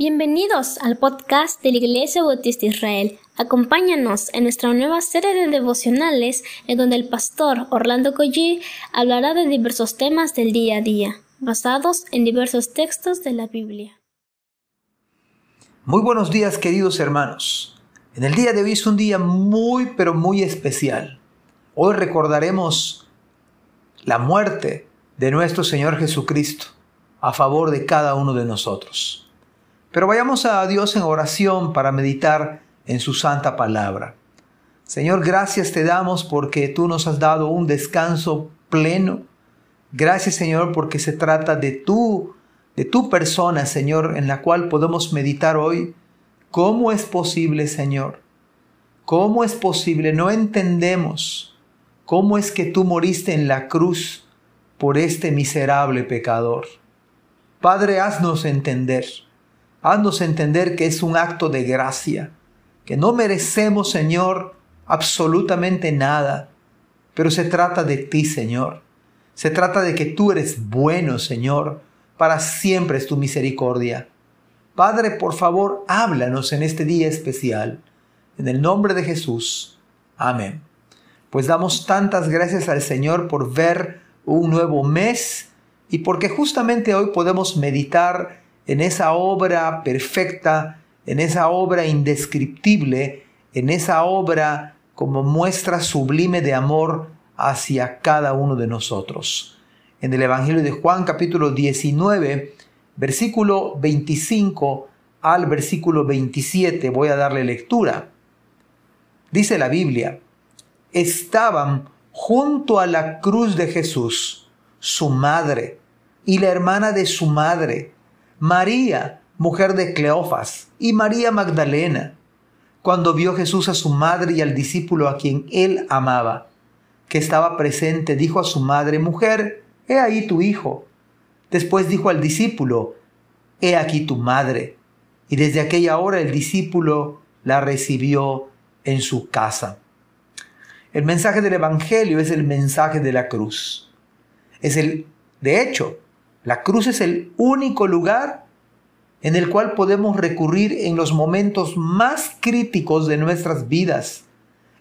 Bienvenidos al podcast de la Iglesia Bautista Israel. Acompáñanos en nuestra nueva serie de devocionales en donde el pastor Orlando Collie hablará de diversos temas del día a día, basados en diversos textos de la Biblia. Muy buenos días queridos hermanos. En el día de hoy es un día muy pero muy especial. Hoy recordaremos la muerte de nuestro Señor Jesucristo a favor de cada uno de nosotros. Pero vayamos a Dios en oración para meditar en su santa palabra. Señor, gracias te damos porque tú nos has dado un descanso pleno. Gracias, Señor, porque se trata de tú, de tu persona, Señor, en la cual podemos meditar hoy. ¿Cómo es posible, Señor? ¿Cómo es posible? No entendemos cómo es que tú moriste en la cruz por este miserable pecador. Padre, haznos entender. Haznos entender que es un acto de gracia, que no merecemos, Señor, absolutamente nada, pero se trata de ti, Señor. Se trata de que tú eres bueno, Señor, para siempre es tu misericordia. Padre, por favor, háblanos en este día especial. En el nombre de Jesús. Amén. Pues damos tantas gracias al Señor por ver un nuevo mes y porque justamente hoy podemos meditar en esa obra perfecta, en esa obra indescriptible, en esa obra como muestra sublime de amor hacia cada uno de nosotros. En el Evangelio de Juan capítulo 19, versículo 25 al versículo 27, voy a darle lectura. Dice la Biblia, estaban junto a la cruz de Jesús su madre y la hermana de su madre, María, mujer de Cleofas, y María Magdalena, cuando vio Jesús a su madre y al discípulo a quien él amaba, que estaba presente, dijo a su madre, Mujer, he ahí tu hijo. Después dijo al discípulo, He aquí tu madre. Y desde aquella hora el discípulo la recibió en su casa. El mensaje del Evangelio es el mensaje de la cruz. Es el, de hecho, la cruz es el único lugar en el cual podemos recurrir en los momentos más críticos de nuestras vidas.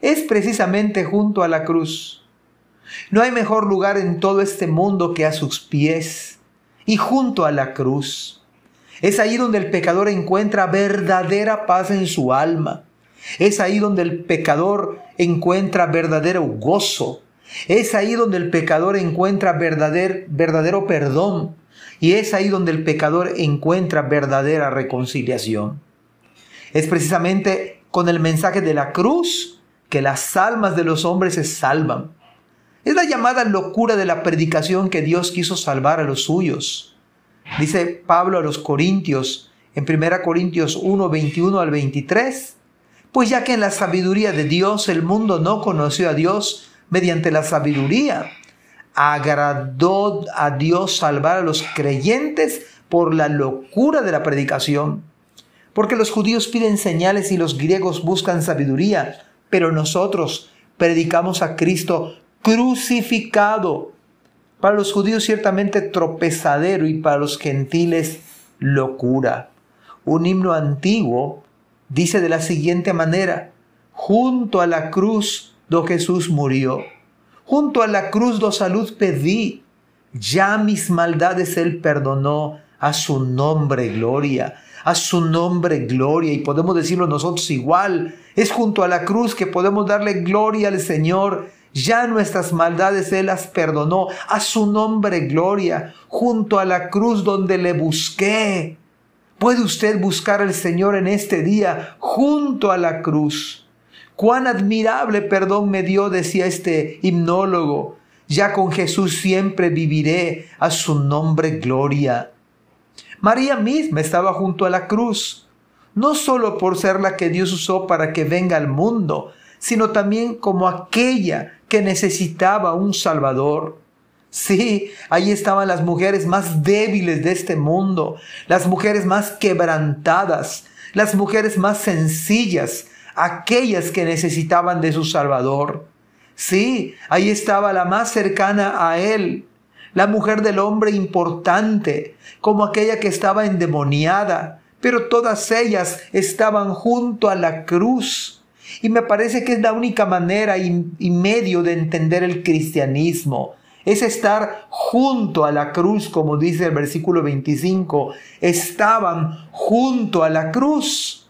Es precisamente junto a la cruz. No hay mejor lugar en todo este mundo que a sus pies y junto a la cruz. Es ahí donde el pecador encuentra verdadera paz en su alma. Es ahí donde el pecador encuentra verdadero gozo. Es ahí donde el pecador encuentra verdadero, perdón y es ahí donde el pecador encuentra verdadera reconciliación. Es precisamente con el mensaje de la cruz que las almas de los hombres se salvan. Es la llamada locura de la predicación que Dios quiso salvar a los suyos. Dice Pablo a los Corintios en 1 Corintios 1, 21 al 23. Pues ya que en la sabiduría de Dios el mundo no conoció a Dios mediante la sabiduría, agradó a Dios salvar a los creyentes por la locura de la predicación. Porque los judíos piden señales y los griegos buscan sabiduría, pero nosotros predicamos a Cristo crucificado. Para los judíos ciertamente tropezadero y para los gentiles locura. Un himno antiguo dice de la siguiente manera, junto a la cruz do Jesús murió Junto a la cruz do salud pedí, ya mis maldades Él perdonó, a su nombre gloria, a su nombre gloria. Y podemos decirlo nosotros igual, es junto a la cruz que podemos darle gloria al Señor. Ya nuestras maldades Él las perdonó, a su nombre gloria, junto a la cruz donde le busqué. ¿Puede usted buscar al Señor en este día junto a la cruz? Cuán admirable perdón me dio, decía este himnólogo. Ya con Jesús siempre viviré a su nombre gloria. María misma estaba junto a la cruz, no solo por ser la que Dios usó para que venga al mundo, sino también como aquella que necesitaba un Salvador. Sí, ahí estaban las mujeres más débiles de este mundo, las mujeres más quebrantadas, las mujeres más sencillas, aquellas que necesitaban de su Salvador. Sí, ahí estaba la más cercana a él, la mujer del hombre importante, como aquella que estaba endemoniada, pero todas ellas estaban junto a la cruz. Y me parece que es la única manera y, medio de entender el cristianismo. Es estar junto a la cruz, como dice el versículo 25. Estaban junto a la cruz.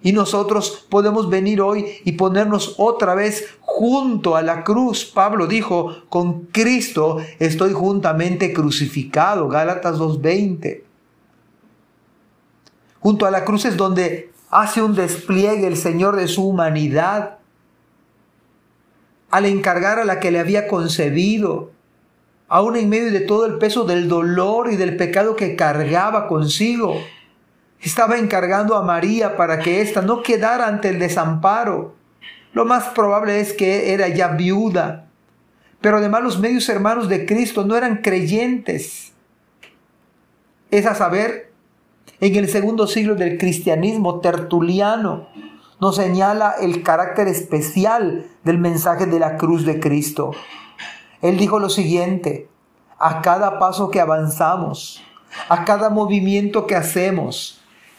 Y nosotros podemos venir hoy y ponernos otra vez junto a la cruz. Pablo dijo, con Cristo estoy juntamente crucificado. Gálatas 2.20. Junto a la cruz es donde hace un despliegue el Señor de su humanidad al encargar a la que le había concebido, aún en medio de todo el peso del dolor y del pecado que cargaba consigo estaba encargando a María para que ésta no quedara ante el desamparo. Lo más probable es que era ya viuda. Pero además los medios hermanos de Cristo no eran creyentes. Es a saber, en el segundo siglo del cristianismo, Tertuliano nos señala el carácter especial del mensaje de la cruz de Cristo. Él dijo lo siguiente, a cada paso que avanzamos, a cada movimiento que hacemos,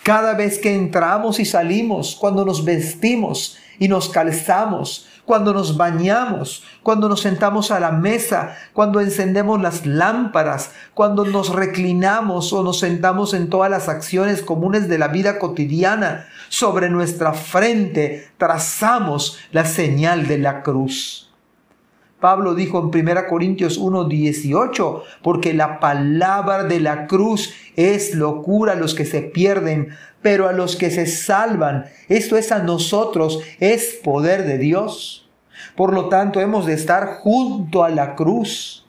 cada vez que entramos y salimos, cuando nos vestimos y nos calzamos, cuando nos bañamos, cuando nos sentamos a la mesa, cuando encendemos las lámparas, cuando nos reclinamos o nos sentamos en todas las acciones comunes de la vida cotidiana, sobre nuestra frente trazamos la señal de la cruz. Pablo dijo en 1 Corintios 1:18, porque la palabra de la cruz es locura a los que se pierden, pero a los que se salvan, esto es a nosotros, es poder de Dios. Por lo tanto, hemos de estar junto a la cruz.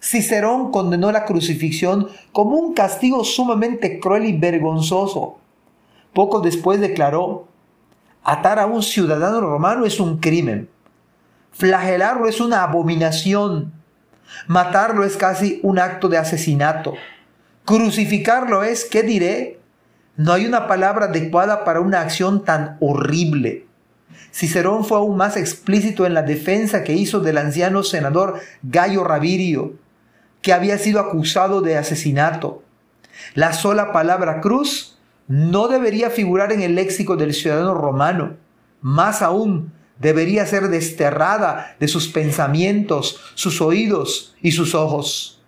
Cicerón condenó la crucifixión como un castigo sumamente cruel y vergonzoso. Poco después declaró, atar a un ciudadano romano es un crimen Flagelarlo es una abominación. Matarlo es casi un acto de asesinato. Crucificarlo es, ¿qué diré? No hay una palabra adecuada para una acción tan horrible. Cicerón fue aún más explícito en la defensa que hizo del anciano senador Gallo Ravirio, que había sido acusado de asesinato. La sola palabra cruz no debería figurar en el léxico del ciudadano romano. Más aún, debería ser desterrada de sus pensamientos, sus oídos y sus ojos.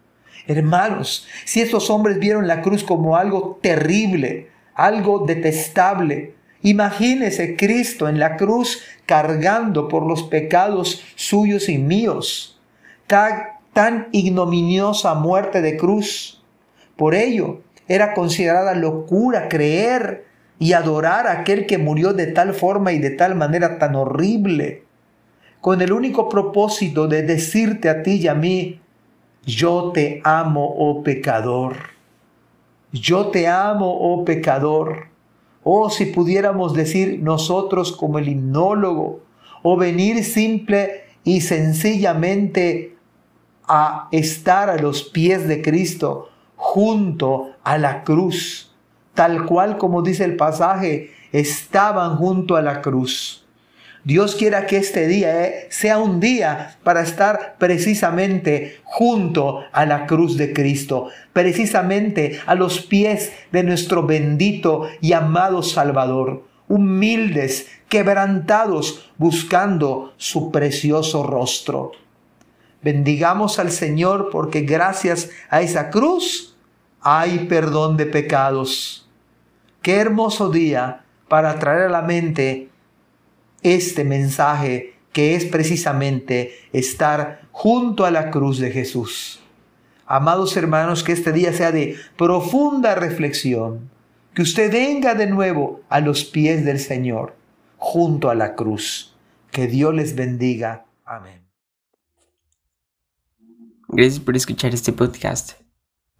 Hermanos, si estos hombres vieron la cruz como algo terrible, algo detestable, imagínese Cristo en la cruz cargando por los pecados suyos y míos. Tan, tan ignominiosa muerte de cruz. Por ello, era considerada locura creer y adorar a aquel que murió de tal forma y de tal manera tan horrible, con el único propósito de decirte a ti y a mí, yo te amo, oh pecador. Yo te amo, oh pecador. Oh, si pudiéramos decir nosotros como el himnólogo, o venir simple y sencillamente a estar a los pies de Cristo junto a la cruz tal cual como dice el pasaje, estaban junto a la cruz. Dios quiera que este día eh, sea un día para estar precisamente junto a la cruz de Cristo, precisamente a los pies de nuestro bendito y amado Salvador, humildes, quebrantados, buscando su precioso rostro. Bendigamos al Señor porque gracias a esa cruz hay perdón de pecados. Qué hermoso día para traer a la mente este mensaje que es precisamente estar junto a la cruz de Jesús. Amados hermanos, que este día sea de profunda reflexión, que usted venga de nuevo a los pies del Señor, junto a la cruz. Que Dios les bendiga. Amén. Gracias por escuchar este podcast.